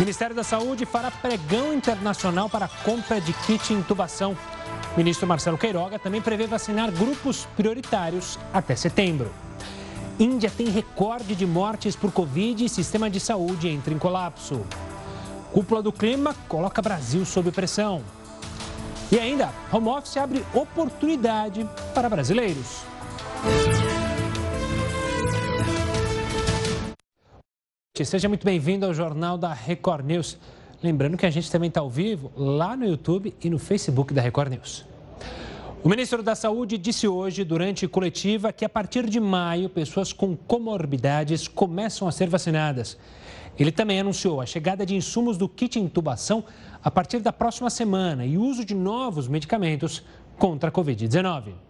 Ministério da Saúde fará pregão internacional para compra de kit intubação. Ministro Marcelo Queiroga também prevê vacinar grupos prioritários até setembro. Índia tem recorde de mortes por Covid e sistema de saúde entra em colapso. Cúpula do clima coloca Brasil sob pressão. E ainda, home office abre oportunidade para brasileiros. Seja muito bem-vindo ao Jornal da Record News. Lembrando que a gente também está ao vivo lá no YouTube e no Facebook da Record News. O ministro da Saúde disse hoje, durante coletiva, que a partir de maio, pessoas com comorbidades começam a ser vacinadas. Ele também anunciou a chegada de insumos do kit intubação a partir da próxima semana e o uso de novos medicamentos contra a Covid-19.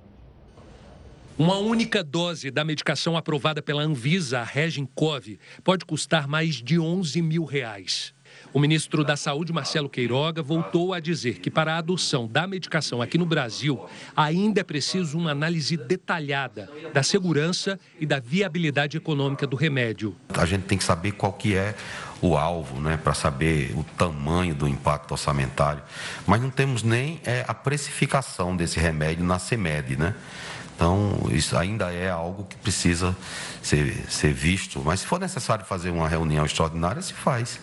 Uma única dose da medicação aprovada pela Anvisa, a Regincov, pode custar mais de 11 mil reais. O ministro da Saúde, Marcelo Queiroga, voltou a dizer que para a adoção da medicação aqui no Brasil, ainda é preciso uma análise detalhada da segurança e da viabilidade econômica do remédio. A gente tem que saber qual que é o alvo, né, para saber o tamanho do impacto orçamentário, mas não temos nem é, a precificação desse remédio na CEMED, né? Então, isso ainda é algo que precisa ser, ser visto. Mas se for necessário fazer uma reunião extraordinária, se faz,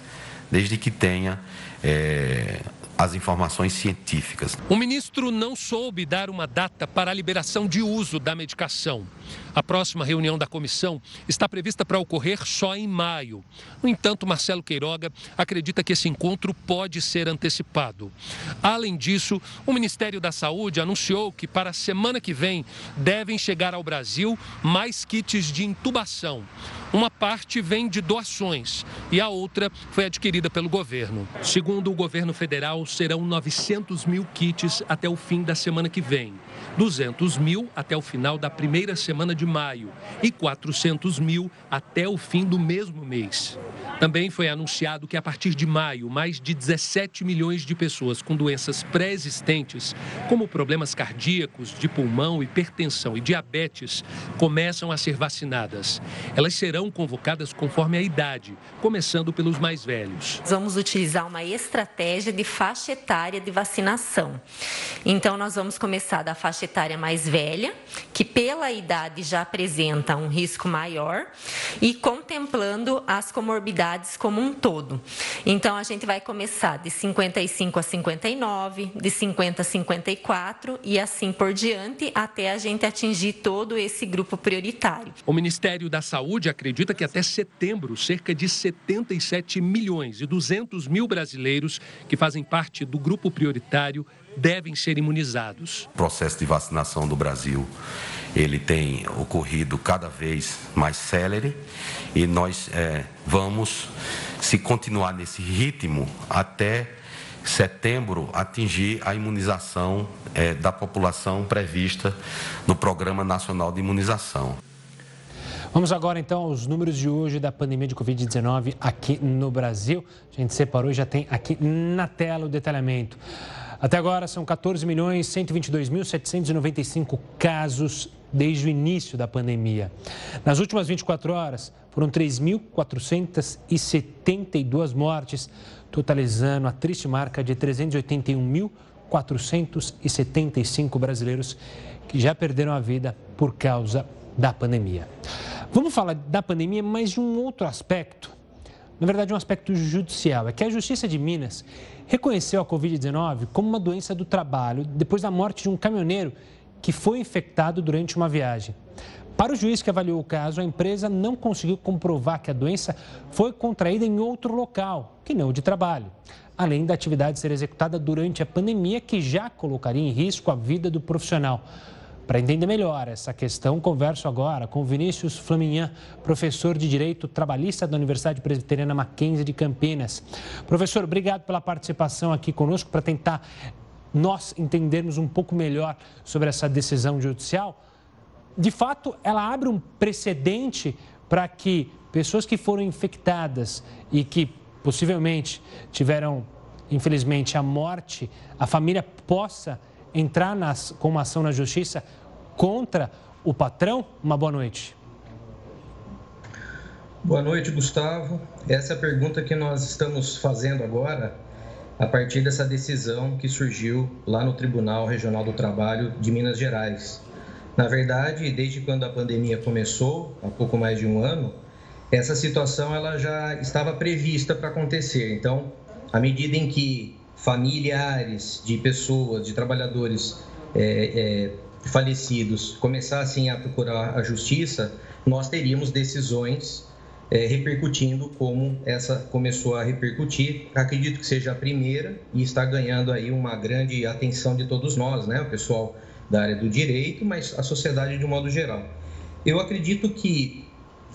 desde que tenha é, as informações científicas. O ministro não soube dar uma data para a liberação de uso da medicação. A próxima reunião da comissão está prevista para ocorrer só em maio. No entanto, Marcelo Queiroga acredita que esse encontro pode ser antecipado. Além disso, o Ministério da Saúde anunciou que para a semana que vem devem chegar ao Brasil mais kits de intubação. Uma parte vem de doações e a outra foi adquirida pelo governo. Segundo o governo federal, serão 900 mil kits até o fim da semana que vem. 200 mil até o final da primeira semana de maio e 400 mil até o fim do mesmo mês. Também foi anunciado que a partir de maio, mais de 17 milhões de pessoas com doenças pré-existentes, como problemas cardíacos, de pulmão, hipertensão e diabetes, começam a ser vacinadas. Elas serão convocadas conforme a idade, começando pelos mais velhos. Vamos utilizar uma estratégia de faixa etária de vacinação. Então, nós vamos começar da faixa etária mais velha, que pela idade já apresenta um risco maior, e contemplando as comorbidades como um todo. Então, a gente vai começar de 55 a 59, de 50 a 54 e assim por diante, até a gente atingir todo esse grupo prioritário. O Ministério da Saúde acredita que até setembro, cerca de 77 milhões e 200 mil brasileiros que fazem parte do grupo prioritário devem ser imunizados. O processo de vacinação do Brasil ele tem ocorrido cada vez mais célere e nós é, vamos, se continuar nesse ritmo, até setembro atingir a imunização é, da população prevista no Programa Nacional de Imunização. Vamos agora então aos números de hoje da pandemia de Covid-19 aqui no Brasil. A gente separou e já tem aqui na tela o detalhamento. Até agora são 14 milhões 122 mil 795 casos desde o início da pandemia. Nas últimas 24 horas, foram 3.472 mortes, totalizando a triste marca de 381.475 brasileiros que já perderam a vida por causa da pandemia. Vamos falar da pandemia, mas de um outro aspecto. Na verdade, um aspecto judicial. É que a Justiça de Minas reconheceu a Covid-19 como uma doença do trabalho depois da morte de um caminhoneiro que foi infectado durante uma viagem. Para o juiz que avaliou o caso, a empresa não conseguiu comprovar que a doença foi contraída em outro local, que não o de trabalho, além da atividade ser executada durante a pandemia, que já colocaria em risco a vida do profissional. Para entender melhor essa questão, converso agora com Vinícius Flaminhan, professor de Direito Trabalhista da Universidade Presbiteriana Mackenzie de Campinas. Professor, obrigado pela participação aqui conosco para tentar nós entendermos um pouco melhor sobre essa decisão judicial. De fato, ela abre um precedente para que pessoas que foram infectadas e que possivelmente tiveram, infelizmente, a morte, a família possa entrar nas, com uma ação na justiça contra o patrão? Uma boa noite. Boa noite, Gustavo. Essa é a pergunta que nós estamos fazendo agora a partir dessa decisão que surgiu lá no Tribunal Regional do Trabalho de Minas Gerais. Na verdade, desde quando a pandemia começou, há pouco mais de um ano, essa situação ela já estava prevista para acontecer. Então, à medida em que familiares de pessoas, de trabalhadores é, é, falecidos começassem a procurar a justiça, nós teríamos decisões é, repercutindo como essa começou a repercutir. Acredito que seja a primeira e está ganhando aí uma grande atenção de todos nós, né? O pessoal da área do direito, mas a sociedade de um modo geral. Eu acredito que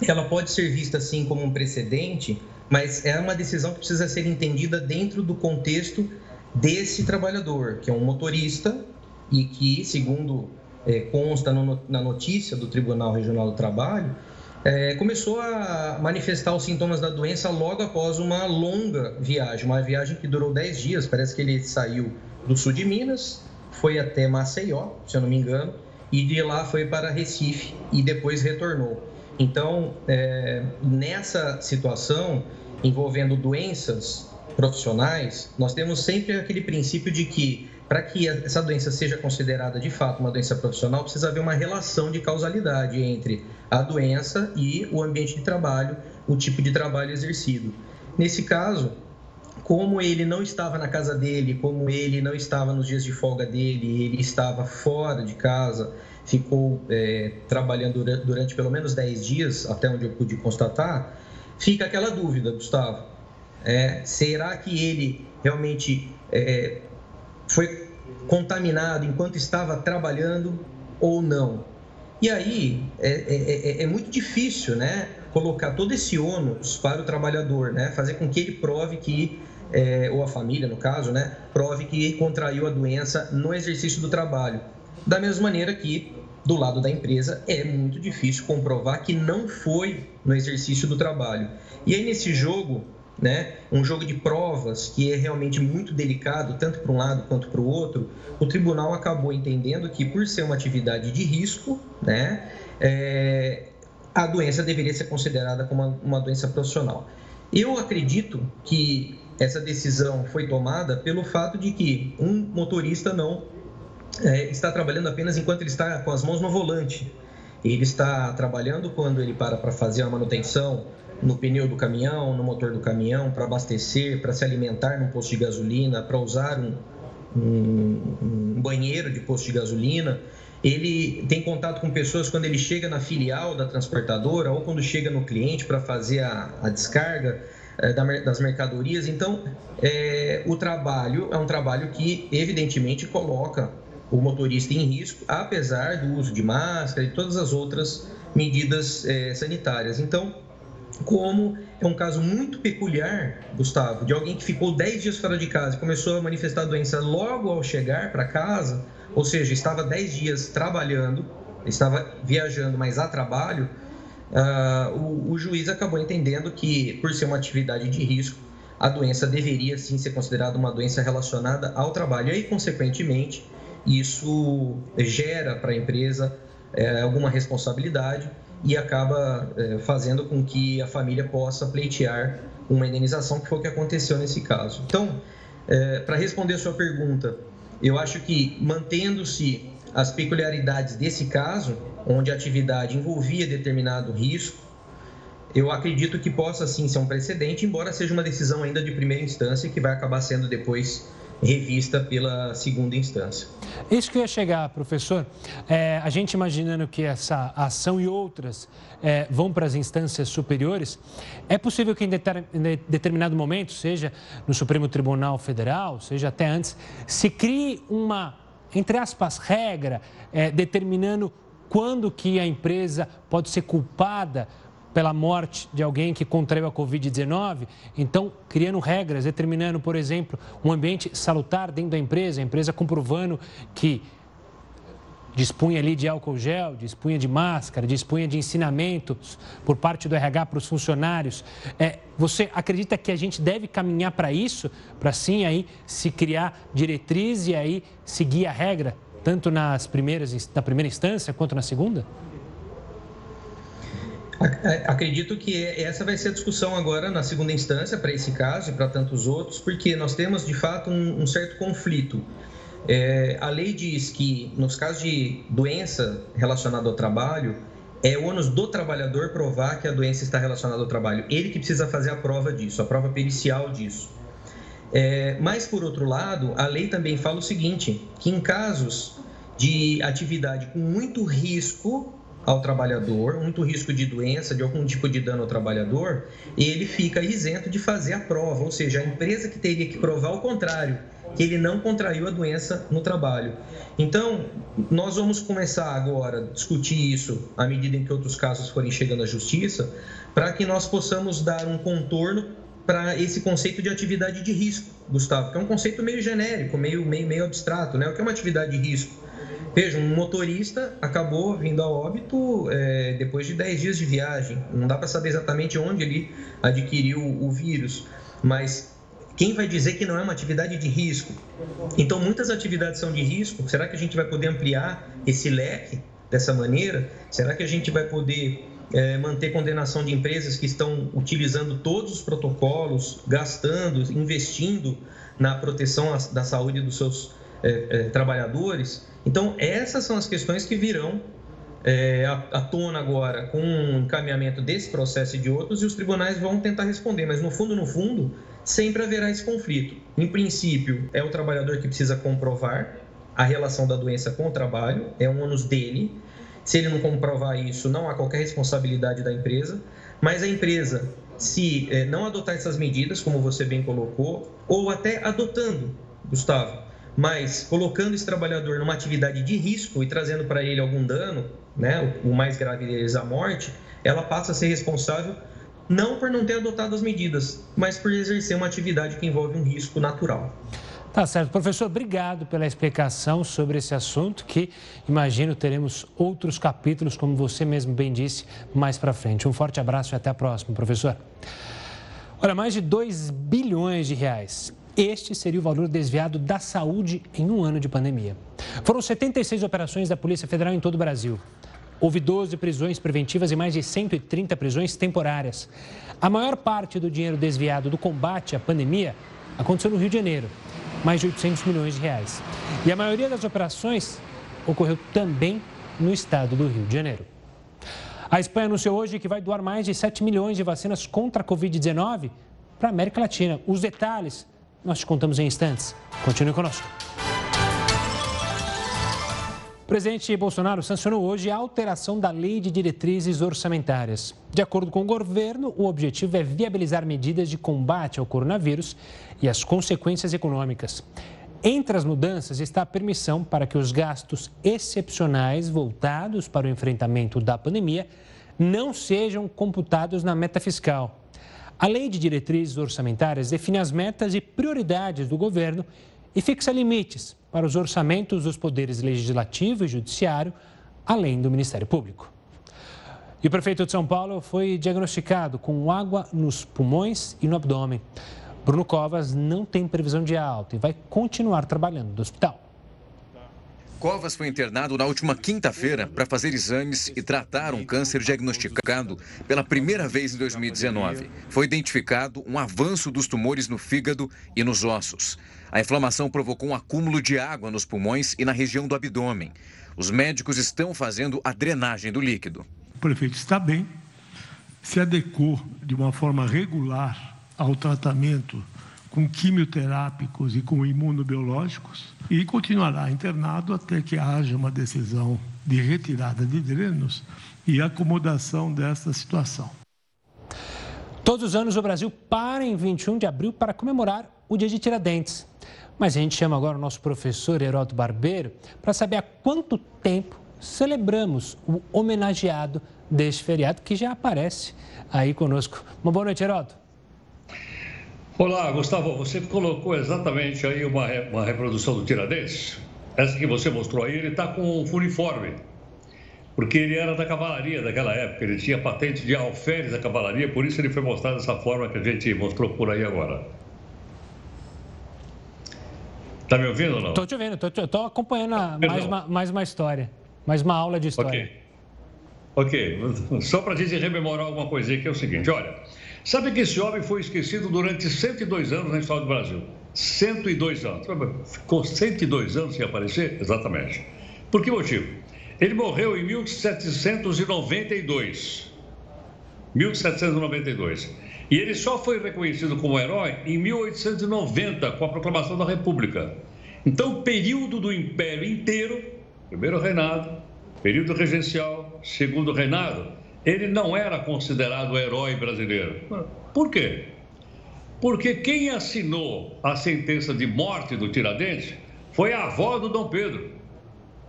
ela pode ser vista assim como um precedente, mas é uma decisão que precisa ser entendida dentro do contexto desse trabalhador, que é um motorista e que, segundo é, consta no, na notícia do Tribunal Regional do Trabalho, é, começou a manifestar os sintomas da doença logo após uma longa viagem, uma viagem que durou 10 dias. Parece que ele saiu do sul de Minas, foi até Maceió, se eu não me engano, e de lá foi para Recife e depois retornou. Então, é, nessa situação envolvendo doenças profissionais, nós temos sempre aquele princípio de que para que essa doença seja considerada de fato uma doença profissional, precisa haver uma relação de causalidade entre a doença e o ambiente de trabalho, o tipo de trabalho exercido. Nesse caso, como ele não estava na casa dele, como ele não estava nos dias de folga dele, ele estava fora de casa, ficou é, trabalhando durante, durante, pelo menos 10 dias, até onde eu pude constatar, fica aquela dúvida, Gustavo. É, será que ele realmente é, foi contaminado enquanto estava trabalhando ou não. E aí é, é, é, é, muito difícil, né, colocar todo esse ônus para o trabalhador, né, fazer com que ele prove que é, ou a família, no caso, né, prove que contraiu a doença no exercício do trabalho. Da mesma maneira que do lado da empresa é muito difícil comprovar que não foi no exercício do trabalho. E aí nesse jogo né? um jogo de provas que é realmente muito delicado, tanto para um lado quanto para o outro, o tribunal acabou entendendo que, por ser uma atividade de risco, né, é, a doença deveria ser considerada como uma, uma doença profissional. Eu acredito que essa decisão foi tomada pelo fato de que um motorista não é, está trabalhando apenas enquanto ele está com as mãos no volante. Ele está trabalhando quando ele para para fazer a manutenção, no pneu do caminhão, no motor do caminhão, para abastecer, para se alimentar no posto de gasolina, para usar um, um, um, banheiro de posto de gasolina. Ele tem contato com pessoas quando ele chega na filial da transportadora ou quando chega no cliente para fazer a, a descarga é, das mercadorias. Então, é, o trabalho é um trabalho que, evidentemente, coloca o motorista em risco, apesar do uso de máscara e todas as outras medidas é, sanitárias. Então, como é um caso muito peculiar, Gustavo, de alguém que ficou 10 dias fora de casa e começou a manifestar a doença logo ao chegar para casa, ou seja, estava 10 dias trabalhando, estava viajando, mas a trabalho, uh, o, o juiz acabou entendendo que, por ser uma atividade de risco, a doença deveria sim ser considerada uma doença relacionada ao trabalho. E aí, consequentemente, isso gera para a empresa é, alguma responsabilidade e acaba é, fazendo com que a família possa pleitear uma indenização, que foi o que aconteceu nesse caso. Então, é, para responder a sua pergunta, eu acho que mantendo-se as peculiaridades desse caso, onde a atividade envolvia determinado risco, eu acredito que possa sim ser um precedente, embora seja uma decisão ainda de primeira instância que vai acabar sendo depois revista pela segunda instância. Isso que eu ia chegar, professor. É, a gente imaginando que essa ação e outras é, vão para as instâncias superiores, é possível que em determinado momento, seja no Supremo Tribunal Federal, seja até antes, se crie uma, entre aspas, regra é, determinando quando que a empresa pode ser culpada pela morte de alguém que contraiu a Covid-19. Então, criando regras, determinando, por exemplo, um ambiente salutar dentro da empresa, a empresa comprovando que dispunha ali de álcool gel, dispunha de máscara, dispunha de ensinamentos por parte do RH para os funcionários. É, você acredita que a gente deve caminhar para isso, para sim aí se criar diretriz e aí seguir a regra, tanto nas primeiras, na primeira instância quanto na segunda? Acredito que essa vai ser a discussão agora na segunda instância para esse caso e para tantos outros, porque nós temos de fato um, um certo conflito. É, a lei diz que nos casos de doença relacionada ao trabalho, é o ônus do trabalhador provar que a doença está relacionada ao trabalho. Ele que precisa fazer a prova disso, a prova pericial disso. É, mas, por outro lado, a lei também fala o seguinte: que em casos de atividade com muito risco ao trabalhador, muito risco de doença, de algum tipo de dano ao trabalhador, ele fica isento de fazer a prova, ou seja, a empresa que teria que provar o contrário, que ele não contraiu a doença no trabalho. Então, nós vamos começar agora a discutir isso à medida em que outros casos forem chegando à justiça, para que nós possamos dar um contorno para esse conceito de atividade de risco, Gustavo, que é um conceito meio genérico, meio, meio, meio abstrato, né? O que é uma atividade de risco? Veja, um motorista acabou vindo a óbito é, depois de 10 dias de viagem. Não dá para saber exatamente onde ele adquiriu o vírus, mas quem vai dizer que não é uma atividade de risco? Então, muitas atividades são de risco. Será que a gente vai poder ampliar esse leque dessa maneira? Será que a gente vai poder é, manter condenação de empresas que estão utilizando todos os protocolos, gastando, investindo na proteção da saúde dos seus é, é, trabalhadores? Então, essas são as questões que virão é, à, tona agora com o encaminhamento desse processo e de outros, e os tribunais vão tentar responder, mas no fundo, no fundo, sempre haverá esse conflito. Em princípio, é o trabalhador que precisa comprovar a relação da doença com o trabalho, é um ônus dele. Se ele não comprovar isso, não há qualquer responsabilidade da empresa, mas a empresa, se é, não adotar essas medidas, como você bem colocou, ou até adotando, Gustavo, mas colocando esse trabalhador numa atividade de risco e trazendo para ele algum dano, né, o mais grave deles a morte, ela passa a ser responsável não por não ter adotado as medidas, mas por exercer uma atividade que envolve um risco natural. Tá certo. Professor, obrigado pela explicação sobre esse assunto, que imagino teremos outros capítulos, como você mesmo bem disse, mais para frente. Um forte abraço e até a próxima, professor. Olha, mais de 2 bilhões de reais este seria o valor desviado da saúde em um ano de pandemia. Foram 76 operações da Polícia Federal em todo o Brasil. Houve 12 prisões preventivas e mais de 130 prisões temporárias. A maior parte do dinheiro desviado do combate à pandemia aconteceu no Rio de Janeiro, mais de 800 milhões de reais. E a maioria das operações ocorreu também no estado do Rio de Janeiro. A Espanha anunciou hoje que vai doar mais de 7 milhões de vacinas contra a Covid-19 para a América Latina. Os detalhes nós te contamos em instantes. Continue conosco. O presidente Bolsonaro sancionou hoje a alteração da lei de diretrizes orçamentárias. De acordo com o governo, o objetivo é viabilizar medidas de combate ao coronavírus e as consequências econômicas. Entre as mudanças está a permissão para que os gastos excepcionais voltados para o enfrentamento da pandemia não sejam computados na meta fiscal. A Lei de Diretrizes Orçamentárias define as metas e prioridades do governo e fixa limites para os orçamentos dos poderes legislativo e judiciário, além do Ministério Público. E o prefeito de São Paulo foi diagnosticado com água nos pulmões e no abdômen. Bruno Covas não tem previsão de alta e vai continuar trabalhando no hospital. Covas foi internado na última quinta-feira para fazer exames e tratar um câncer diagnosticado pela primeira vez em 2019. Foi identificado um avanço dos tumores no fígado e nos ossos. A inflamação provocou um acúmulo de água nos pulmões e na região do abdômen. Os médicos estão fazendo a drenagem do líquido. O prefeito está bem, se adequou de uma forma regular ao tratamento com quimioterápicos e com imunobiológicos e continuará internado até que haja uma decisão de retirada de drenos e acomodação dessa situação. Todos os anos o Brasil para em 21 de abril para comemorar o Dia de Tiradentes. Mas a gente chama agora o nosso professor Heródoto Barbeiro para saber há quanto tempo celebramos o homenageado deste feriado que já aparece aí conosco. Uma boa noite, Heródoto. Olá, Gustavo. Você colocou exatamente aí uma, uma reprodução do Tiradentes. Essa que você mostrou aí, ele está com um uniforme. Porque ele era da cavalaria daquela época, ele tinha patente de alferes da cavalaria, por isso ele foi mostrado dessa forma que a gente mostrou por aí agora. Tá me ouvindo ou não? Estou te ouvindo, estou acompanhando a, mais, uma, mais uma história, mais uma aula de história. Ok. Ok, só para a gente rememorar alguma coisinha que é o seguinte, olha, sabe que esse homem foi esquecido durante 102 anos na história do Brasil? 102 anos. Ficou 102 anos sem aparecer? Exatamente. Por que motivo? Ele morreu em 1792. 1792. E ele só foi reconhecido como herói em 1890, com a proclamação da República. Então, o período do Império inteiro, primeiro reinado, período regencial, segundo reinado, ele não era considerado herói brasileiro. Por quê? Porque quem assinou a sentença de morte do Tiradentes foi a avó do Dom Pedro.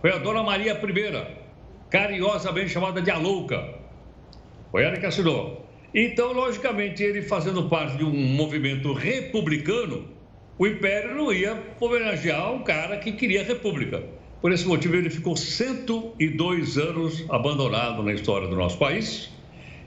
Foi a Dona Maria I, carinhosamente chamada de Alouca. Foi ela que assinou. Então, logicamente, ele fazendo parte de um movimento republicano, o Império não ia homenagear um cara que queria a República. Por esse motivo, ele ficou 102 anos abandonado na história do nosso país.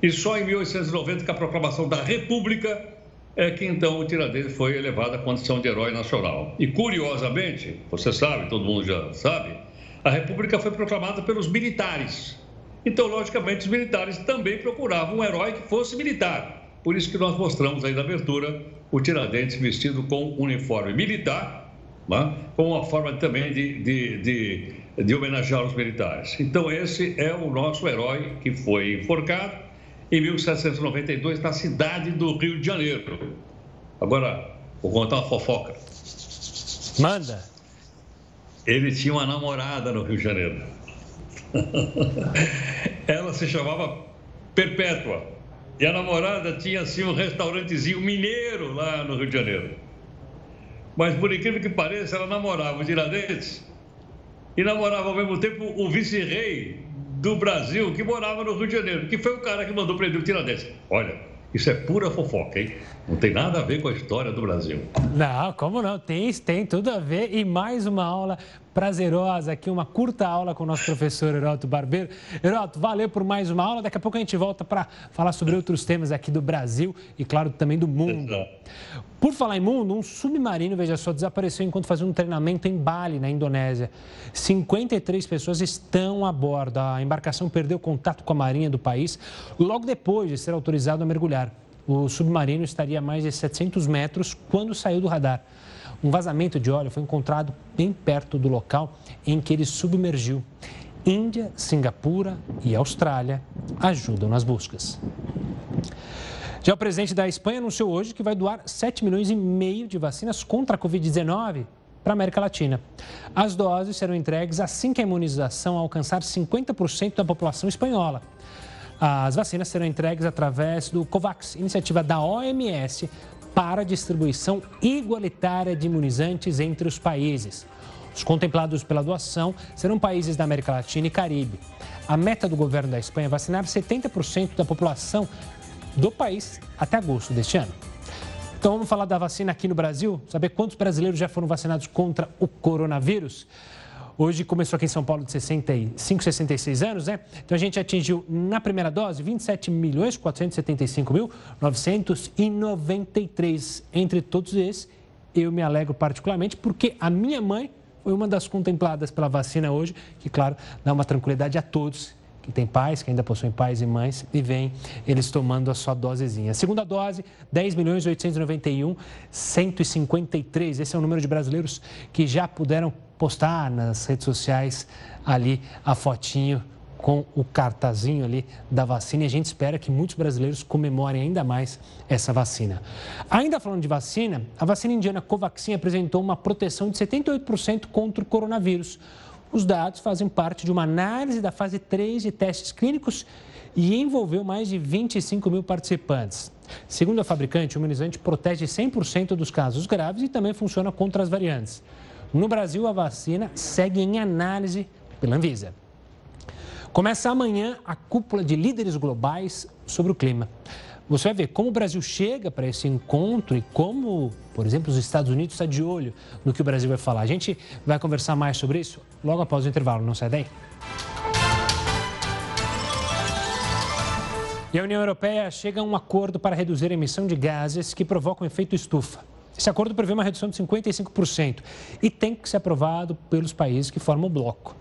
E só em 1890, com a proclamação da República, é que então o Tiradentes foi elevado à condição de herói nacional. E curiosamente, você sabe, todo mundo já sabe, a República foi proclamada pelos militares. Então, logicamente, os militares também procuravam um herói que fosse militar. Por isso que nós mostramos aí na abertura o Tiradentes vestido com uniforme militar né? como uma forma também de, de, de, de homenagear os militares. Então, esse é o nosso herói que foi enforcado em 1792 na cidade do Rio de Janeiro. Agora, vou contar uma fofoca. Manda. Ele tinha uma namorada no Rio de Janeiro. Ela se chamava Perpétua. E a namorada tinha assim um restaurantezinho mineiro lá no Rio de Janeiro. Mas, por incrível que pareça, ela namorava o Tiradentes e namorava ao mesmo tempo o vice-rei do Brasil, que morava no Rio de Janeiro, que foi o cara que mandou prender o Tiradentes. Olha, isso é pura fofoca, hein? Não tem nada a ver com a história do Brasil. Não, como não? Tem, tem tudo a ver. E mais uma aula prazerosa aqui, uma curta aula com o nosso professor Heroto Barbeiro. Heroto, valeu por mais uma aula. Daqui a pouco a gente volta para falar sobre outros temas aqui do Brasil e, claro, também do mundo. Por falar em mundo, um submarino, veja só, desapareceu enquanto fazia um treinamento em Bali, na Indonésia. 53 pessoas estão a bordo. A embarcação perdeu contato com a marinha do país logo depois de ser autorizado a mergulhar. O submarino estaria a mais de 700 metros quando saiu do radar. Um vazamento de óleo foi encontrado bem perto do local em que ele submergiu. Índia, Singapura e Austrália ajudam nas buscas. Já o presidente da Espanha anunciou hoje que vai doar 7 milhões e meio de vacinas contra a Covid-19 para a América Latina. As doses serão entregues assim que a imunização alcançar 50% da população espanhola. As vacinas serão entregues através do COVAX, iniciativa da OMS para distribuição igualitária de imunizantes entre os países. Os contemplados pela doação serão países da América Latina e Caribe. A meta do governo da Espanha é vacinar 70% da população do país até agosto deste ano. Então vamos falar da vacina aqui no Brasil, saber quantos brasileiros já foram vacinados contra o coronavírus. Hoje começou aqui em São Paulo de 65, 66 anos, né? Então a gente atingiu na primeira dose 27 milhões 475 mil 993. Entre todos esses, eu me alegro particularmente porque a minha mãe foi uma das contempladas pela vacina hoje, que claro, dá uma tranquilidade a todos tem pais, que ainda possuem pais e mães, e vem eles tomando a sua dosezinha. Segunda dose, 10 milhões 891, 153. Esse é o número de brasileiros que já puderam postar nas redes sociais ali a fotinho com o cartazinho ali da vacina e a gente espera que muitos brasileiros comemorem ainda mais essa vacina. Ainda falando de vacina, a vacina indiana Covaxin apresentou uma proteção de 78% contra o coronavírus. Os dados fazem parte de uma análise da fase 3 de testes clínicos e envolveu mais de 25 mil participantes. Segundo a fabricante, o imunizante protege 100% dos casos graves e também funciona contra as variantes. No Brasil, a vacina segue em análise pela Anvisa. Começa amanhã a cúpula de líderes globais sobre o clima. Você vai ver como o Brasil chega para esse encontro e como, por exemplo, os Estados Unidos está de olho no que o Brasil vai falar. A gente vai conversar mais sobre isso logo após o intervalo. Não sai daí. E a União Europeia chega a um acordo para reduzir a emissão de gases que provocam efeito estufa. Esse acordo prevê uma redução de 55% e tem que ser aprovado pelos países que formam o bloco.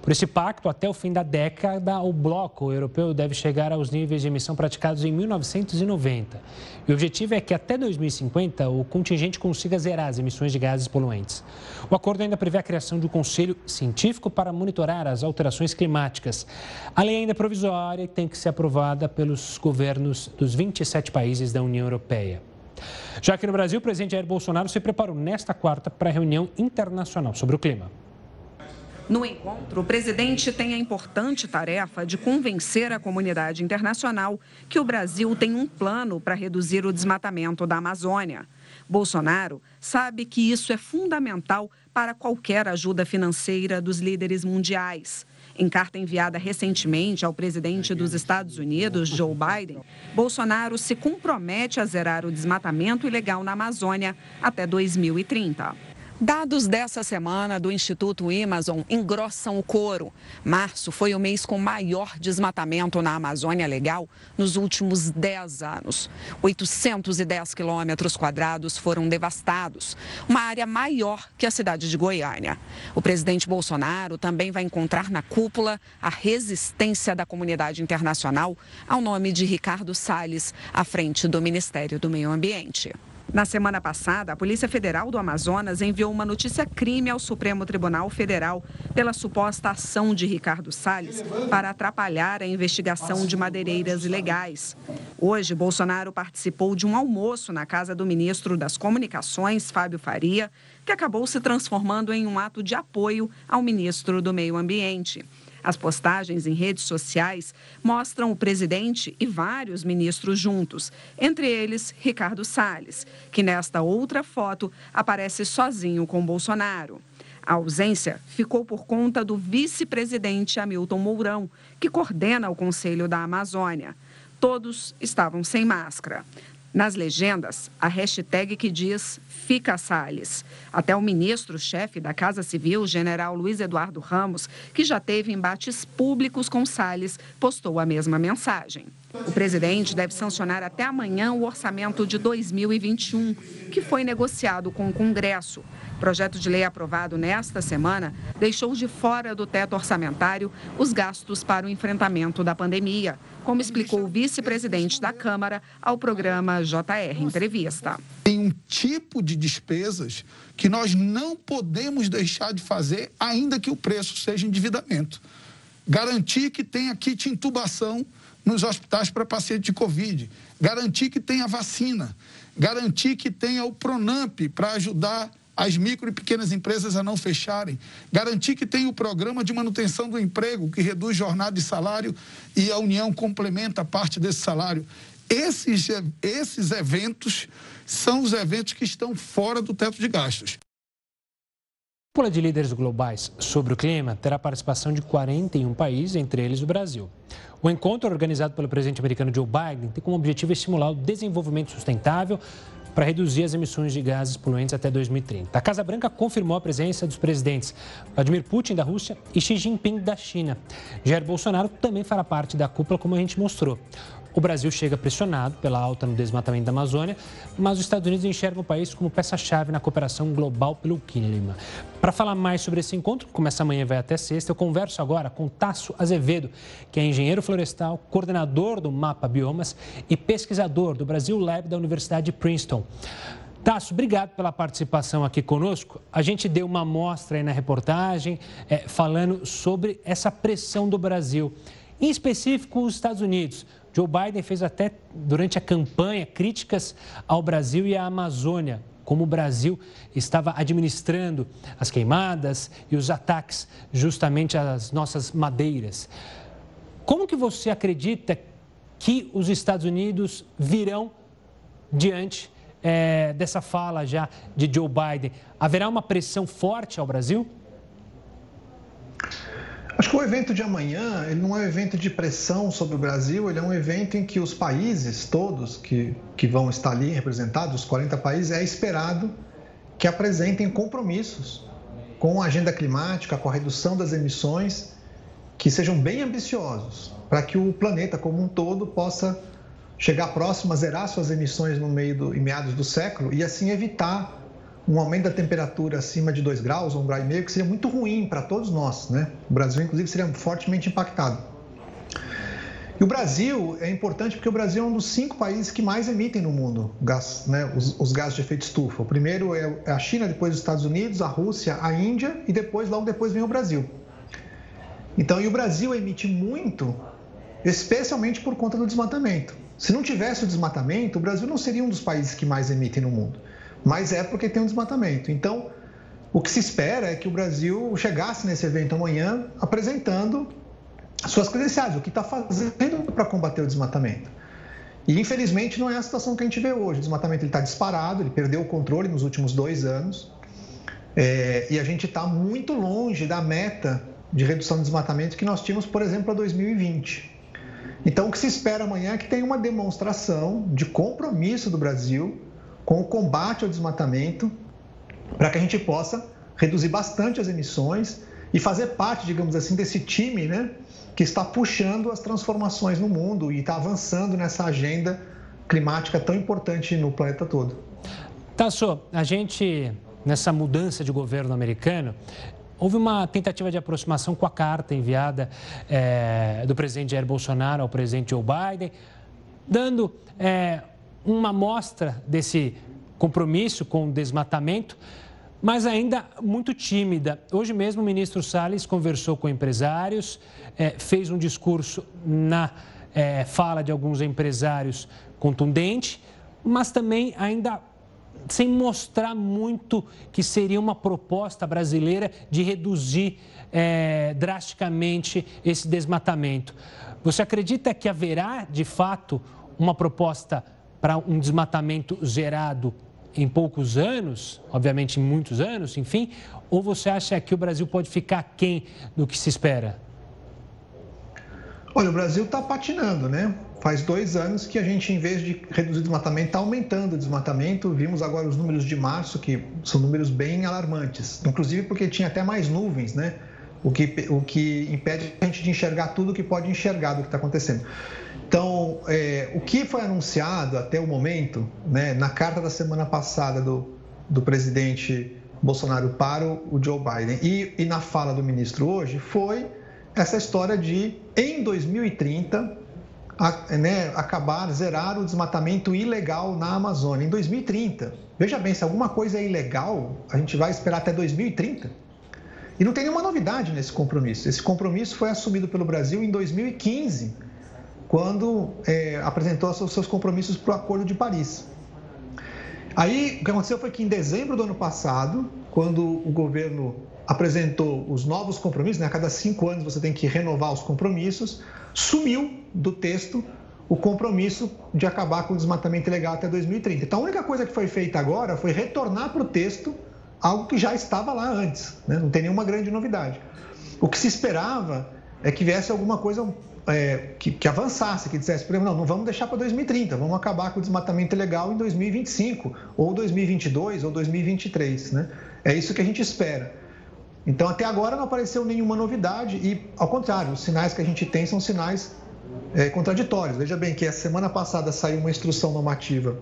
Por esse pacto, até o fim da década, o bloco europeu deve chegar aos níveis de emissão praticados em 1990. E o objetivo é que até 2050 o contingente consiga zerar as emissões de gases poluentes. O acordo ainda prevê a criação de um conselho científico para monitorar as alterações climáticas. A lei ainda é provisória e tem que ser aprovada pelos governos dos 27 países da União Europeia. Já aqui no Brasil, o presidente Jair Bolsonaro se preparou nesta quarta para a reunião internacional sobre o clima. No encontro, o presidente tem a importante tarefa de convencer a comunidade internacional que o Brasil tem um plano para reduzir o desmatamento da Amazônia. Bolsonaro sabe que isso é fundamental para qualquer ajuda financeira dos líderes mundiais. Em carta enviada recentemente ao presidente dos Estados Unidos, Joe Biden, Bolsonaro se compromete a zerar o desmatamento ilegal na Amazônia até 2030. Dados dessa semana do Instituto Amazon engrossam o coro. Março foi o mês com maior desmatamento na Amazônia Legal nos últimos 10 anos. 810 quilômetros quadrados foram devastados, uma área maior que a cidade de Goiânia. O presidente Bolsonaro também vai encontrar na cúpula a resistência da comunidade internacional ao nome de Ricardo Salles, à frente do Ministério do Meio Ambiente. Na semana passada, a Polícia Federal do Amazonas enviou uma notícia crime ao Supremo Tribunal Federal pela suposta ação de Ricardo Salles para atrapalhar a investigação de madeireiras ilegais. Hoje, Bolsonaro participou de um almoço na casa do ministro das Comunicações, Fábio Faria, que acabou se transformando em um ato de apoio ao ministro do Meio Ambiente. As postagens em redes sociais mostram o presidente e vários ministros juntos, entre eles Ricardo Salles, que nesta outra foto aparece sozinho com Bolsonaro. A ausência ficou por conta do vice-presidente Hamilton Mourão, que coordena o Conselho da Amazônia. Todos estavam sem máscara. Nas legendas, a hashtag que diz Fica Salles. Até o ministro-chefe da Casa Civil, general Luiz Eduardo Ramos, que já teve embates públicos com Salles, postou a mesma mensagem. O presidente deve sancionar até amanhã o orçamento de 2021, que foi negociado com o Congresso. O projeto de lei aprovado nesta semana deixou de fora do teto orçamentário os gastos para o enfrentamento da pandemia, como explicou o vice-presidente da Câmara ao programa JR Entrevista. Tem um tipo de despesas que nós não podemos deixar de fazer, ainda que o preço seja endividamento. Garantir que tenha kit intubação nos hospitais para paciente de Covid, garantir que tenha vacina, garantir que tenha o Pronamp para ajudar as micro e pequenas empresas a não fecharem, garantir que tenha o programa de manutenção do emprego, que reduz jornada de salário e a União complementa parte desse salário. Esses, esses eventos são os eventos que estão fora do teto de gastos. A cúpula de líderes globais sobre o clima terá participação de 41 países, entre eles o Brasil. O encontro organizado pelo presidente americano Joe Biden tem como objetivo estimular o desenvolvimento sustentável para reduzir as emissões de gases poluentes até 2030. A Casa Branca confirmou a presença dos presidentes Vladimir Putin da Rússia e Xi Jinping da China. Jair Bolsonaro também fará parte da cúpula, como a gente mostrou. O Brasil chega pressionado pela alta no desmatamento da Amazônia, mas os Estados Unidos enxergam o país como peça-chave na cooperação global pelo clima. Para falar mais sobre esse encontro, que começa amanhã e vai até sexta, eu converso agora com Tasso Azevedo, que é engenheiro florestal, coordenador do Mapa Biomas e pesquisador do Brasil Lab da Universidade de Princeton. Tasso, obrigado pela participação aqui conosco. A gente deu uma amostra aí na reportagem é, falando sobre essa pressão do Brasil, em específico os Estados Unidos. Joe Biden fez até durante a campanha críticas ao Brasil e à Amazônia, como o Brasil estava administrando as queimadas e os ataques justamente às nossas madeiras. Como que você acredita que os Estados Unidos virão diante é, dessa fala já de Joe Biden? Haverá uma pressão forte ao Brasil? Acho que o evento de amanhã ele não é um evento de pressão sobre o Brasil, ele é um evento em que os países todos que, que vão estar ali representados, os 40 países, é esperado que apresentem compromissos com a agenda climática, com a redução das emissões, que sejam bem ambiciosos, para que o planeta como um todo possa chegar próximo a zerar suas emissões no meio do, em meados do século e assim evitar um aumento da temperatura acima de 2 graus ou 1,5 grau, e meio, que seria muito ruim para todos nós. Né? O Brasil, inclusive, seria fortemente impactado. E o Brasil é importante porque o Brasil é um dos cinco países que mais emitem no mundo gás, né, os, os gases de efeito estufa. O primeiro é, é a China, depois os Estados Unidos, a Rússia, a Índia e depois, logo depois, vem o Brasil. Então, e o Brasil emite muito, especialmente por conta do desmatamento. Se não tivesse o desmatamento, o Brasil não seria um dos países que mais emitem no mundo. Mas é porque tem um desmatamento. Então, o que se espera é que o Brasil chegasse nesse evento amanhã apresentando suas credenciais, o que está fazendo para combater o desmatamento. E infelizmente não é a situação que a gente vê hoje. O desmatamento está disparado, ele perdeu o controle nos últimos dois anos. É, e a gente está muito longe da meta de redução de desmatamento que nós tínhamos, por exemplo, para 2020. Então, o que se espera amanhã é que tenha uma demonstração de compromisso do Brasil com o combate ao desmatamento, para que a gente possa reduzir bastante as emissões e fazer parte, digamos assim, desse time né, que está puxando as transformações no mundo e está avançando nessa agenda climática tão importante no planeta todo. Tasso, a gente, nessa mudança de governo americano, houve uma tentativa de aproximação com a carta enviada é, do presidente Jair Bolsonaro ao presidente Joe Biden, dando é, uma amostra desse compromisso com o desmatamento, mas ainda muito tímida. Hoje mesmo o ministro Salles conversou com empresários, é, fez um discurso na fala de alguns empresários contundente, mas também ainda sem mostrar muito que seria uma proposta brasileira de reduzir é, drasticamente esse desmatamento. Você acredita que haverá, de fato, uma proposta para um desmatamento zerado em poucos anos, obviamente em muitos anos, enfim, ou você acha que o Brasil pode ficar quem do que se espera? Olha, o Brasil está patinando, né? Faz dois anos que a gente, em vez de reduzir o desmatamento, está aumentando o desmatamento. Vimos agora os números de março, que são números bem alarmantes, inclusive porque tinha até mais nuvens, né? O que, o que impede a gente de enxergar tudo que pode enxergar do que está acontecendo. Então, é, o que foi anunciado até o momento, né, na carta da semana passada do, do presidente Bolsonaro para o Joe Biden e, e na fala do ministro hoje, foi essa história de, em 2030, a, né, acabar, zerar o desmatamento ilegal na Amazônia, em 2030. Veja bem, se alguma coisa é ilegal, a gente vai esperar até 2030. E não tem nenhuma novidade nesse compromisso. Esse compromisso foi assumido pelo Brasil em 2015, quando é, apresentou seus compromissos para o Acordo de Paris. Aí, o que aconteceu foi que em dezembro do ano passado, quando o governo apresentou os novos compromissos, né? a cada cinco anos você tem que renovar os compromissos, sumiu do texto o compromisso de acabar com o desmatamento ilegal até 2030. Então, a única coisa que foi feita agora foi retornar para o texto algo que já estava lá antes, né? não tem nenhuma grande novidade. O que se esperava é que viesse alguma coisa é, que, que, avançasse, que dissesse, por exemplo, não, não vamos deixar para 2030, vamos acabar com o desmatamento ilegal em 2025, ou 2022, ou 2023. Né? É isso que a gente espera. Então, até agora não apareceu nenhuma novidade e, ao contrário, os sinais que a gente tem são sinais é, contraditórios. Veja bem que a semana passada saiu uma instrução normativa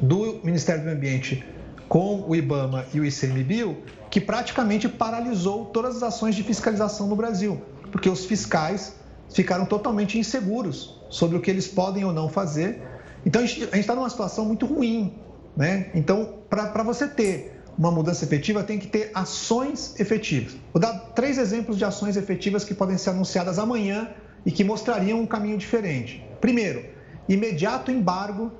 do Ministério do Ambiente com o IBAMA e o ICMBio que praticamente paralisou todas as ações de fiscalização no Brasil, porque os fiscais ficaram totalmente inseguros sobre o que eles podem ou não fazer. Então, a gente está numa situação muito ruim. Né? Então, para você ter uma mudança efetiva tem que ter ações efetivas. Vou dar três exemplos de ações efetivas que podem ser anunciadas amanhã e que mostrariam um caminho diferente. Primeiro, imediato embargo,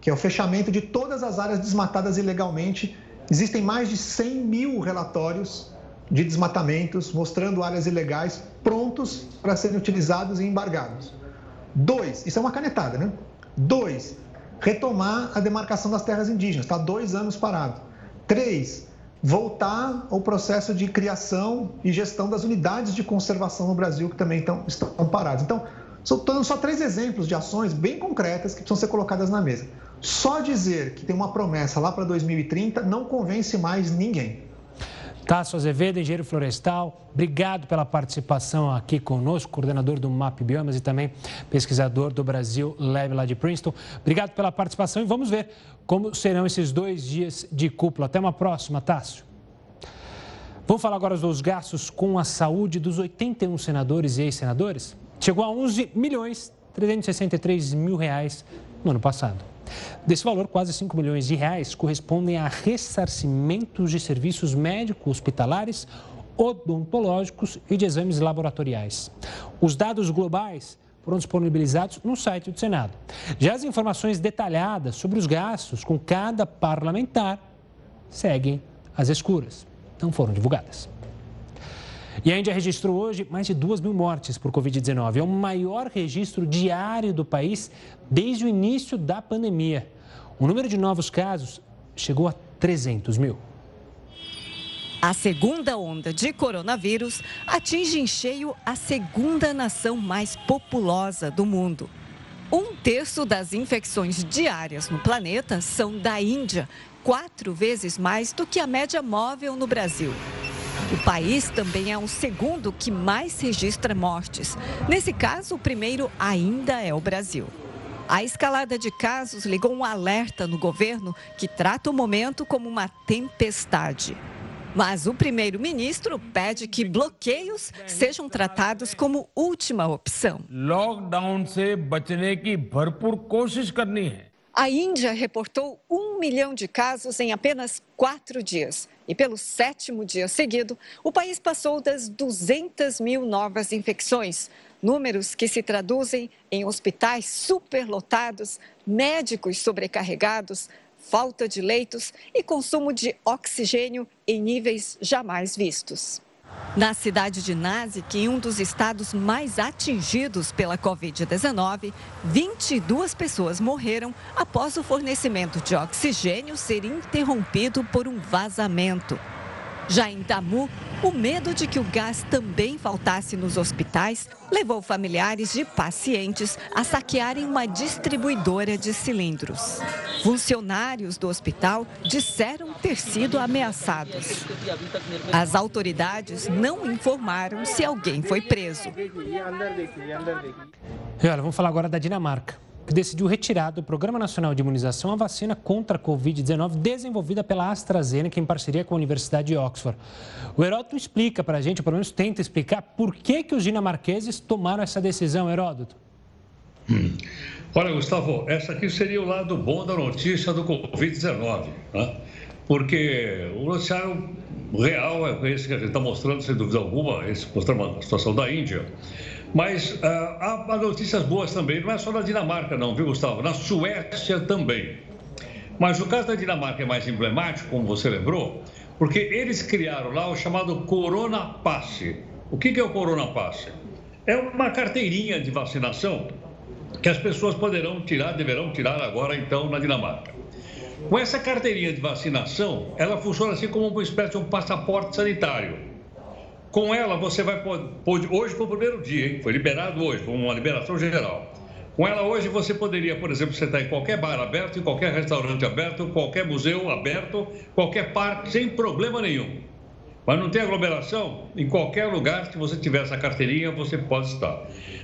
que é o fechamento de todas as áreas desmatadas ilegalmente. Existem mais de 100 mil relatórios de desmatamentos mostrando áreas ilegais prontos para serem utilizados e embargados. Dois, isso é uma canetada, né? Dois, retomar a demarcação das terras indígenas, está dois anos parado. Três, voltar ao processo de criação e gestão das unidades de conservação no Brasil, que também estão, estão paradas. Então, soltando só três exemplos de ações bem concretas que precisam ser colocadas na mesa. Só dizer que tem uma promessa lá para 2030 não convence mais ninguém. Tasso Azevedo, engenheiro florestal, obrigado pela participação aqui conosco, coordenador do MAP Biomas e também pesquisador do Brasil Lab lá de Princeton. Obrigado pela participação e vamos ver como serão esses dois dias de cúpula. Até uma próxima, Tássio. Vamos falar agora dos gastos com a saúde dos 81 senadores e ex-senadores? Chegou a 11 milhões 363 mil reais no ano passado. Desse valor, quase 5 milhões de reais correspondem a ressarcimentos de serviços médicos hospitalares, odontológicos e de exames laboratoriais. Os dados globais foram disponibilizados no site do Senado. Já as informações detalhadas sobre os gastos com cada parlamentar seguem às escuras, não foram divulgadas. E a Índia registrou hoje mais de 2 mil mortes por Covid-19. É o maior registro diário do país desde o início da pandemia. O número de novos casos chegou a 300 mil. A segunda onda de coronavírus atinge em cheio a segunda nação mais populosa do mundo. Um terço das infecções diárias no planeta são da Índia, quatro vezes mais do que a média móvel no Brasil. O país também é o segundo que mais registra mortes. Nesse caso, o primeiro ainda é o Brasil. A escalada de casos ligou um alerta no governo que trata o momento como uma tempestade. Mas o primeiro-ministro pede que bloqueios sejam tratados como última opção. Lockdown se bachne ki bharpur koshish karni hai. A Índia reportou um milhão de casos em apenas quatro dias. E pelo sétimo dia seguido, o país passou das 200 mil novas infecções. Números que se traduzem em hospitais superlotados, médicos sobrecarregados, falta de leitos e consumo de oxigênio em níveis jamais vistos. Na cidade de em um dos estados mais atingidos pela Covid-19, 22 pessoas morreram após o fornecimento de oxigênio ser interrompido por um vazamento. Já em Damu, o medo de que o gás também faltasse nos hospitais levou familiares de pacientes a saquearem uma distribuidora de cilindros. Funcionários do hospital disseram ter sido ameaçados. As autoridades não informaram se alguém foi preso. E olha, vamos falar agora da Dinamarca que decidiu retirar do Programa Nacional de Imunização a vacina contra a Covid-19 desenvolvida pela AstraZeneca em parceria com a Universidade de Oxford. O Heródoto explica para a gente, ou pelo menos tenta explicar, por que, que os dinamarqueses tomaram essa decisão, Heródoto. Hum. Olha, Gustavo, essa aqui seria o lado bom da notícia do Covid-19, né? porque o noticiário real é esse que a gente está mostrando, sem dúvida alguma, esse mostrando a situação da Índia. Mas uh, há, há notícias boas também, não é só na Dinamarca, não, viu, Gustavo? Na Suécia também. Mas o caso da Dinamarca é mais emblemático, como você lembrou, porque eles criaram lá o chamado Corona Passe. O que é o Corona Passe? É uma carteirinha de vacinação que as pessoas poderão tirar, deverão tirar agora, então, na Dinamarca. Com essa carteirinha de vacinação, ela funciona assim como uma espécie de um passaporte sanitário. Com ela, você vai poder. Hoje foi o primeiro dia, hein? Foi liberado hoje, foi uma liberação geral. Com ela, hoje, você poderia, por exemplo, sentar em qualquer bar aberto, em qualquer restaurante aberto, qualquer museu aberto, qualquer parque, sem problema nenhum. Mas não tem aglomeração? Em qualquer lugar, se você tiver essa carteirinha, você pode estar.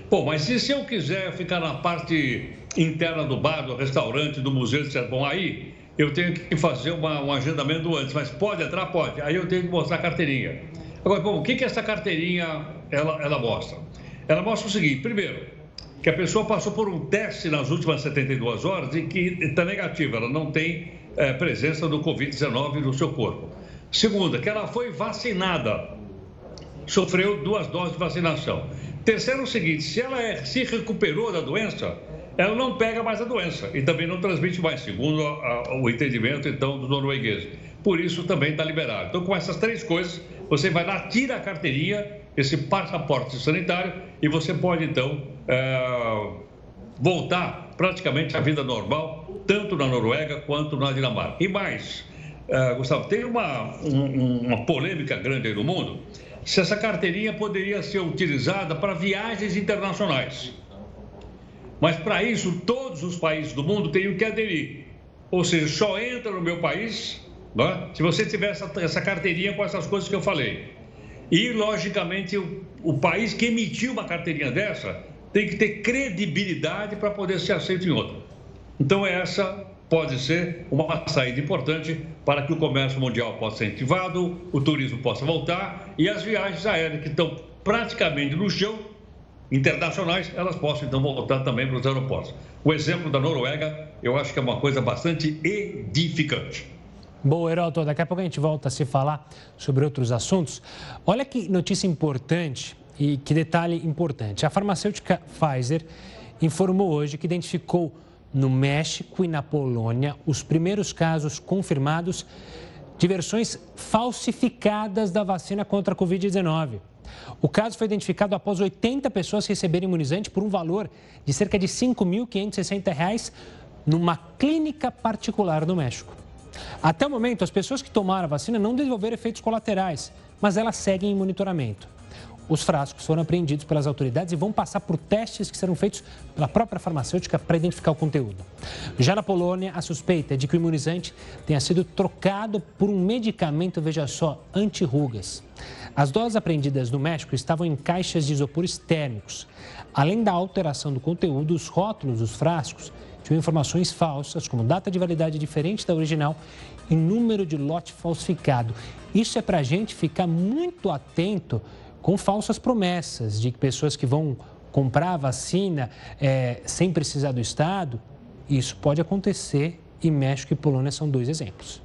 Pô, mas e se eu quiser ficar na parte interna do bar, do restaurante, do museu, etc. Bom, aí eu tenho que fazer uma, um agendamento antes, mas pode entrar? Pode. Aí eu tenho que mostrar a carteirinha. Agora, bom, o que, que essa carteirinha ela, ela mostra? Ela mostra o seguinte: primeiro, que a pessoa passou por um teste nas últimas 72 horas e que está negativa, ela não tem é, presença do Covid-19 no seu corpo. Segunda, que ela foi vacinada, sofreu duas doses de vacinação. Terceiro, o seguinte: se ela é, se recuperou da doença, ela não pega mais a doença e também não transmite mais, segundo a, a, o entendimento então do norueguês. Por isso também está liberado. Então, com essas três coisas, você vai lá, tira a carteirinha, esse passaporte sanitário, e você pode então é, voltar praticamente à vida normal, tanto na Noruega quanto na Dinamarca. E mais, é, Gustavo, tem uma, um, uma polêmica grande aí no mundo se essa carteirinha poderia ser utilizada para viagens internacionais. Mas para isso, todos os países do mundo teriam que aderir. Ou seja, só entra no meu país é? se você tiver essa, essa carteirinha com essas coisas que eu falei. E, logicamente, o, o país que emitiu uma carteirinha dessa tem que ter credibilidade para poder ser aceito em outra. Então, essa pode ser uma saída importante para que o comércio mundial possa ser incentivado, o turismo possa voltar e as viagens aéreas que estão praticamente no chão, internacionais, elas possam então voltar também para os aeroportos. O exemplo da Noruega, eu acho que é uma coisa bastante edificante. Boa, Heroto, daqui a pouco a gente volta a se falar sobre outros assuntos. Olha que notícia importante e que detalhe importante. A farmacêutica Pfizer informou hoje que identificou no México e na Polônia os primeiros casos confirmados de versões falsificadas da vacina contra a Covid-19. O caso foi identificado após 80 pessoas receberem imunizante por um valor de cerca de R$ 5.560 numa clínica particular no México. Até o momento, as pessoas que tomaram a vacina não desenvolveram efeitos colaterais, mas elas seguem em monitoramento. Os frascos foram apreendidos pelas autoridades e vão passar por testes que serão feitos pela própria farmacêutica para identificar o conteúdo. Já na Polônia, a suspeita é de que o imunizante tenha sido trocado por um medicamento, veja só, anti-rugas. As doses apreendidas no México estavam em caixas de isopores térmicos. Além da alteração do conteúdo, os rótulos dos frascos tinham informações falsas, como data de validade diferente da original e número de lote falsificado. Isso é para a gente ficar muito atento com falsas promessas de pessoas que vão comprar a vacina é, sem precisar do Estado. Isso pode acontecer e México e Polônia são dois exemplos.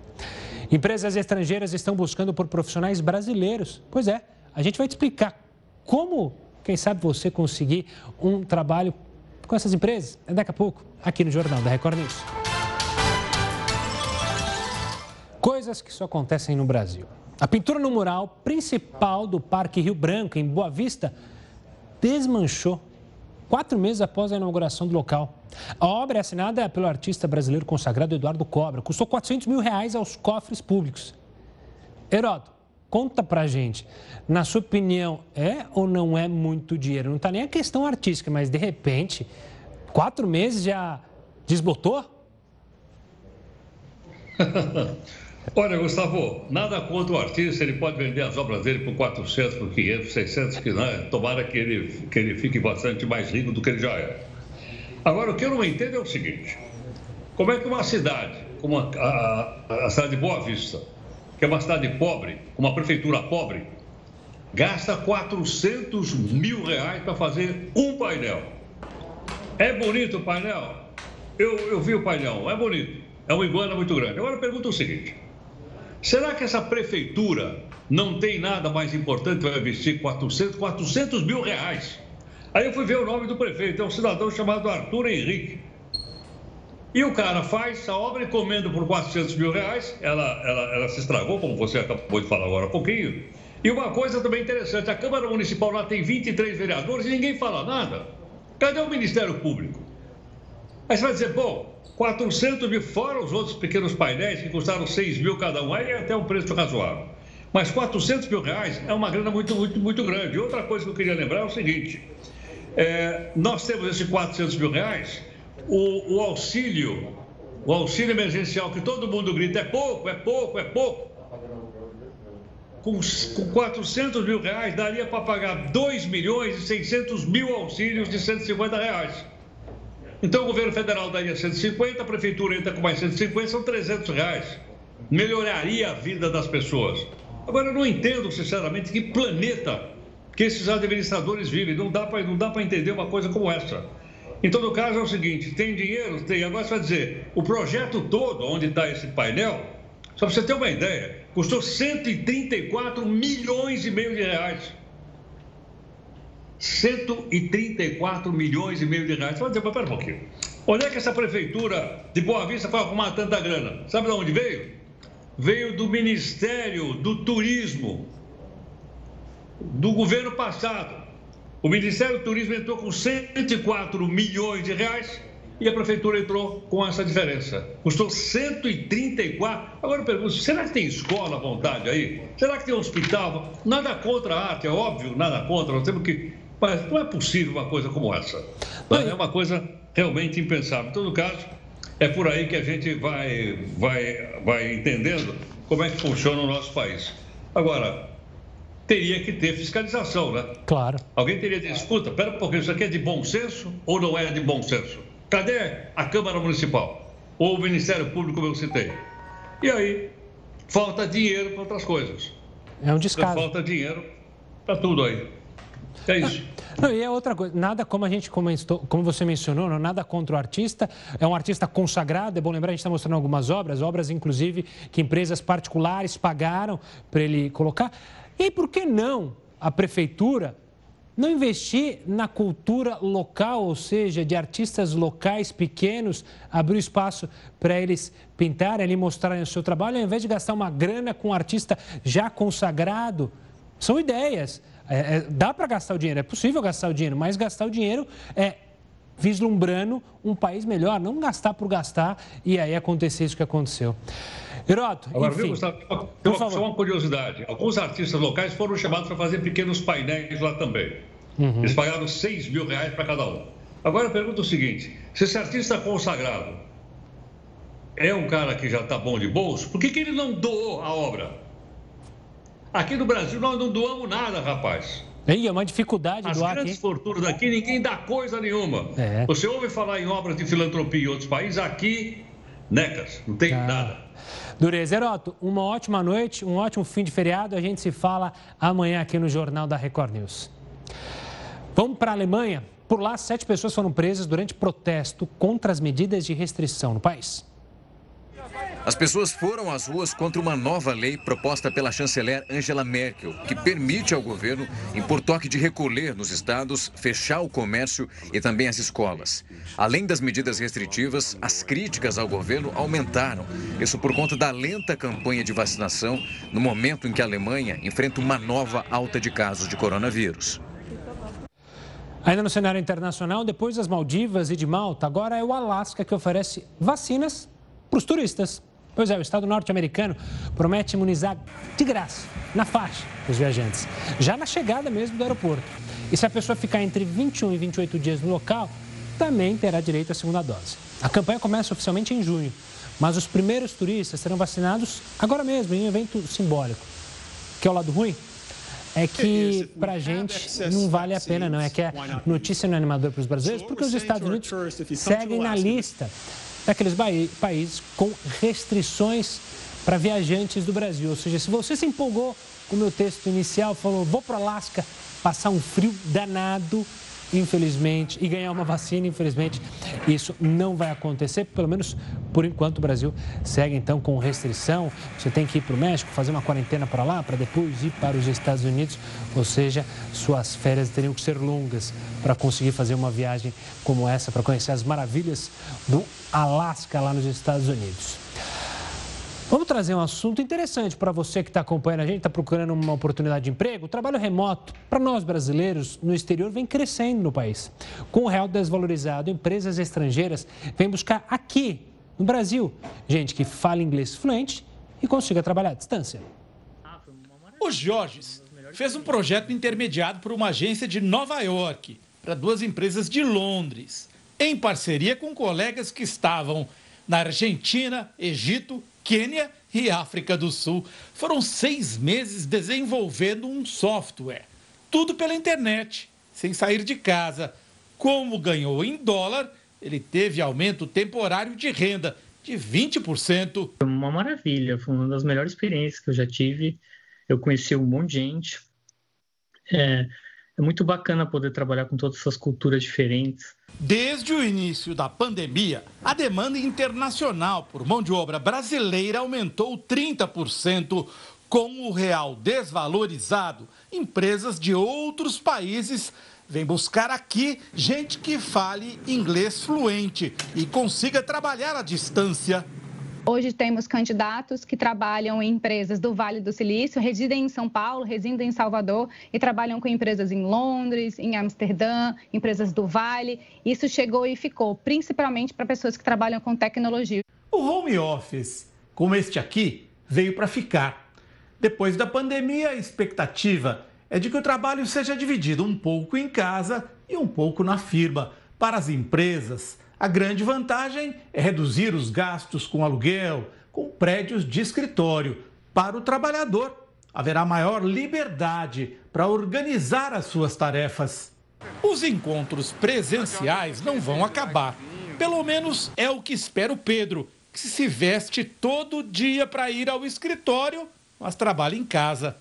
Empresas estrangeiras estão buscando por profissionais brasileiros. Pois é, a gente vai te explicar como, quem sabe, você conseguir um trabalho com essas empresas é daqui a pouco, aqui no Jornal da Record News. Coisas que só acontecem no Brasil. A pintura no mural principal do Parque Rio Branco, em Boa Vista, desmanchou quatro meses após a inauguração do local. A obra é assinada pelo artista brasileiro consagrado Eduardo Cobra. Custou 400 mil reais aos cofres públicos. Heródoto, conta pra gente. Na sua opinião, é ou não é muito dinheiro? Não está nem a questão artística, mas de repente, quatro meses já desbotou? Olha, Gustavo, nada contra o artista, ele pode vender as obras dele por 400, por 500, 600, que não é. Tomara que ele, que ele fique bastante mais rico do que ele já é. Agora, o que eu não entendo é o seguinte: como é que uma cidade, como a, a, a cidade de Boa Vista, que é uma cidade pobre, uma prefeitura pobre, gasta 400 mil reais para fazer um painel? É bonito o painel? Eu, eu vi o painel, é bonito. É uma iguana muito grande. Agora eu pergunto o seguinte: Será que essa prefeitura não tem nada mais importante para investir 400, 400 mil reais? Aí eu fui ver o nome do prefeito, é um cidadão chamado Arthur Henrique. E o cara faz a obra encomenda por 400 mil reais, ela, ela, ela se estragou, como você acabou de falar agora há pouquinho. E uma coisa também interessante, a Câmara Municipal lá tem 23 vereadores e ninguém fala nada. Cadê o Ministério Público? Aí você vai dizer, bom, 400 mil, fora os outros pequenos painéis que custaram 6 mil cada um, aí é até um preço razoável. Mas 400 mil reais é uma grana muito, muito, muito grande. Outra coisa que eu queria lembrar é o seguinte: é, nós temos esses 400 mil reais, o, o auxílio, o auxílio emergencial que todo mundo grita é pouco, é pouco, é pouco. Com, com 400 mil reais daria para pagar 2 milhões e 600 mil auxílios de 150 reais. Então o governo federal daria 150, a prefeitura entra com mais 150, são 300 reais. Melhoraria a vida das pessoas. Agora eu não entendo, sinceramente, que planeta que esses administradores vivem. Não dá para entender uma coisa como essa. Em todo caso é o seguinte, tem dinheiro? Tem. Agora você vai dizer, o projeto todo, onde está esse painel, só para você ter uma ideia, custou 134 milhões e meio de reais. 134 milhões e meio de reais. Você vai dizer, mas pera um pouquinho. Onde é que essa prefeitura de Boa Vista foi arrumar tanta grana? Sabe de onde veio? Veio do Ministério do Turismo do governo passado. O Ministério do Turismo entrou com 104 milhões de reais e a prefeitura entrou com essa diferença. Custou 134. Agora eu pergunto, será que tem escola à vontade aí? Será que tem hospital? Nada contra a arte, é óbvio, nada contra. Nós temos que mas não é possível uma coisa como essa. É uma coisa realmente impensável. Em todo caso, é por aí que a gente vai, vai, vai entendendo como é que funciona o nosso país. Agora, teria que ter fiscalização, né? Claro. Alguém teria de escuta, pera um pouquinho, isso aqui é de bom senso ou não é de bom senso? Cadê a Câmara Municipal? Ou o Ministério Público, como eu citei? E aí, falta dinheiro para outras coisas. É um descaso. Falta dinheiro para tudo aí. É isso. Não, e é outra coisa, nada como a gente comentou, como você mencionou, não, nada contra o artista, é um artista consagrado, é bom lembrar, a gente está mostrando algumas obras, obras inclusive que empresas particulares pagaram para ele colocar. E por que não a prefeitura não investir na cultura local, ou seja, de artistas locais pequenos, abrir espaço para eles pintarem ali, mostrarem o seu trabalho, ao invés de gastar uma grana com um artista já consagrado? São ideias. É, é, dá para gastar o dinheiro, é possível gastar o dinheiro, mas gastar o dinheiro é vislumbrando um país melhor, não gastar por gastar e aí acontecer isso que aconteceu. Heroto, Agora, enfim, viu, Gustavo, tem uma, só uma curiosidade. Alguns artistas locais foram chamados para fazer pequenos painéis lá também. Uhum. Eles pagaram 6 mil reais para cada um. Agora eu pergunto o seguinte: se esse artista consagrado é um cara que já está bom de bolso, por que, que ele não doou a obra? Aqui no Brasil nós não doamos nada, rapaz. É uma dificuldade As doar grandes aqui. fortunas daqui, ninguém dá coisa nenhuma. É. Você ouve falar em obras de filantropia em outros países, aqui, necas, não tem Ah. nada. Dureza. Heroto, uma ótima noite, um ótimo fim de feriado. A gente se fala amanhã aqui no Jornal da Record News. Vamos para a Alemanha. Por lá, sete pessoas foram presas durante protesto contra as medidas de restrição no país. As pessoas foram às ruas contra uma nova lei proposta pela chanceler Angela Merkel, que permite ao governo impor toque de recolher nos estados, fechar o comércio e também as escolas. Além das medidas restritivas, as críticas ao governo aumentaram. Isso por conta da lenta campanha de vacinação no momento em que a Alemanha enfrenta uma nova alta de casos de coronavírus. Ainda no cenário internacional, depois das Maldivas e de Malta, agora é o Alasca que oferece vacinas para os turistas. Pois é, o Estado norte-americano promete imunizar de graça, na faixa, os viajantes, já na chegada mesmo do aeroporto. E se a pessoa ficar entre 21 e 28 dias no local, também terá direito à segunda dose. A campanha começa oficialmente em junho, mas os primeiros turistas serão vacinados agora mesmo, em um evento simbólico. Que é o lado ruim? É que para a gente não vale a pena, não. É que a notícia não é animadora para os brasileiros, porque os Estados Unidos seguem na lista daqueles países com restrições para viajantes do Brasil. Ou seja, se você se empolgou com o meu texto inicial, falou, vou para o Alasca passar um frio danado, infelizmente, e ganhar uma vacina, infelizmente, isso não vai acontecer, pelo menos por enquanto o Brasil segue então com restrição. Você tem que ir para o México, fazer uma quarentena para lá, para depois ir para os Estados Unidos, ou seja, suas férias teriam que ser longas para conseguir fazer uma viagem como essa, para conhecer as maravilhas do Alasca lá nos Estados Unidos. Vamos trazer um assunto interessante para você que está acompanhando a gente, está procurando uma oportunidade de emprego. O trabalho remoto, para nós brasileiros no exterior, vem crescendo no país. Com o real desvalorizado, empresas estrangeiras vêm buscar aqui, no Brasil, gente que fala inglês fluente e consiga trabalhar à distância. O Jorges fez um projeto intermediado por uma agência de Nova York para duas empresas de Londres, em parceria com colegas que estavam na Argentina, Egito, Quênia e África do Sul. Foram seis meses desenvolvendo um software, tudo pela internet, sem sair de casa. Como ganhou em dólar, ele teve aumento temporário de renda de 20%. Foi uma maravilha, foi uma das melhores experiências que eu já tive. Eu conheci um monte de gente. É, é muito bacana poder trabalhar com todas essas culturas diferentes. Desde o início da pandemia, a demanda internacional por mão de obra brasileira aumentou 30%. Com o real desvalorizado, empresas de outros países vêm buscar aqui gente que fale inglês fluente e consiga trabalhar à distância. Hoje temos candidatos que trabalham em empresas do Vale do Silício, residem em São Paulo, residem em Salvador e trabalham com empresas em Londres, em Amsterdã, empresas do Vale. Isso chegou e ficou, principalmente para pessoas que trabalham com tecnologia. O home office, como este aqui, veio para ficar. Depois da pandemia, a expectativa é de que o trabalho seja dividido um pouco em casa e um pouco na firma. Para as empresas, a grande vantagem é reduzir os gastos com aluguel, com prédios de escritório. para o trabalhador. Haverá maior liberdade para organizar as suas tarefas. Os encontros presenciais não vão acabar. Pelo menos é o que espera o Pedro, que se veste todo dia para ir ao escritório, mas trabalha em casa.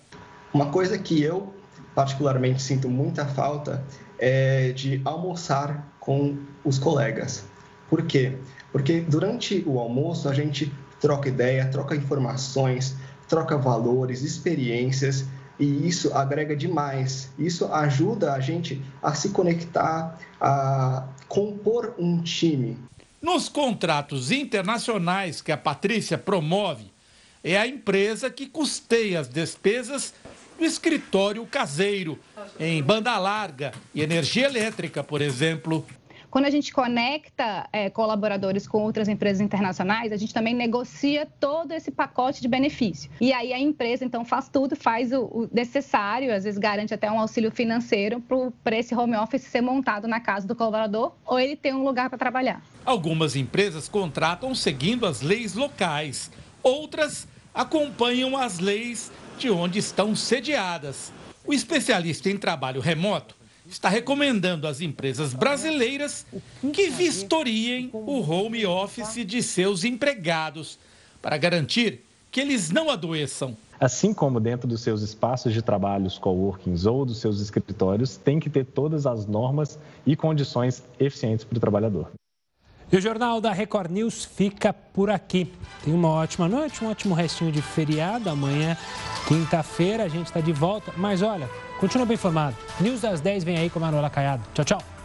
Uma coisa que eu particularmente sinto muita falta é de almoçar com os colegas. Por quê? Porque durante o almoço a gente troca ideia, troca informações, troca valores, experiências e isso agrega demais. Isso ajuda a gente a se conectar, a compor um time. Nos contratos internacionais que a Patrícia promove, é a empresa que custeia as despesas do escritório caseiro, em banda larga e energia elétrica, por exemplo. Quando a gente conecta é, colaboradores com outras empresas internacionais, a gente também negocia todo esse pacote de benefício. E aí a empresa, então, faz tudo, faz o, o necessário, às vezes garante até um auxílio financeiro para esse home office ser montado na casa do colaborador ou ele ter um lugar para trabalhar. Algumas empresas contratam seguindo as leis locais, outras acompanham as leis de onde estão sediadas. O especialista em trabalho remoto está recomendando às empresas brasileiras que vistoriem o home office de seus empregados para garantir que eles não adoeçam. Assim como dentro dos seus espaços de trabalhos, coworkings ou dos seus escritórios, tem que ter todas as normas e condições eficientes para o trabalhador. E o Jornal da Record News fica por aqui. Tenha uma ótima noite, um ótimo restinho de feriado. Amanhã, quinta-feira, a gente está de volta. Mas olha, Continua bem informado. News das 10 vem aí com a Manuela Caiado. Tchau, tchau.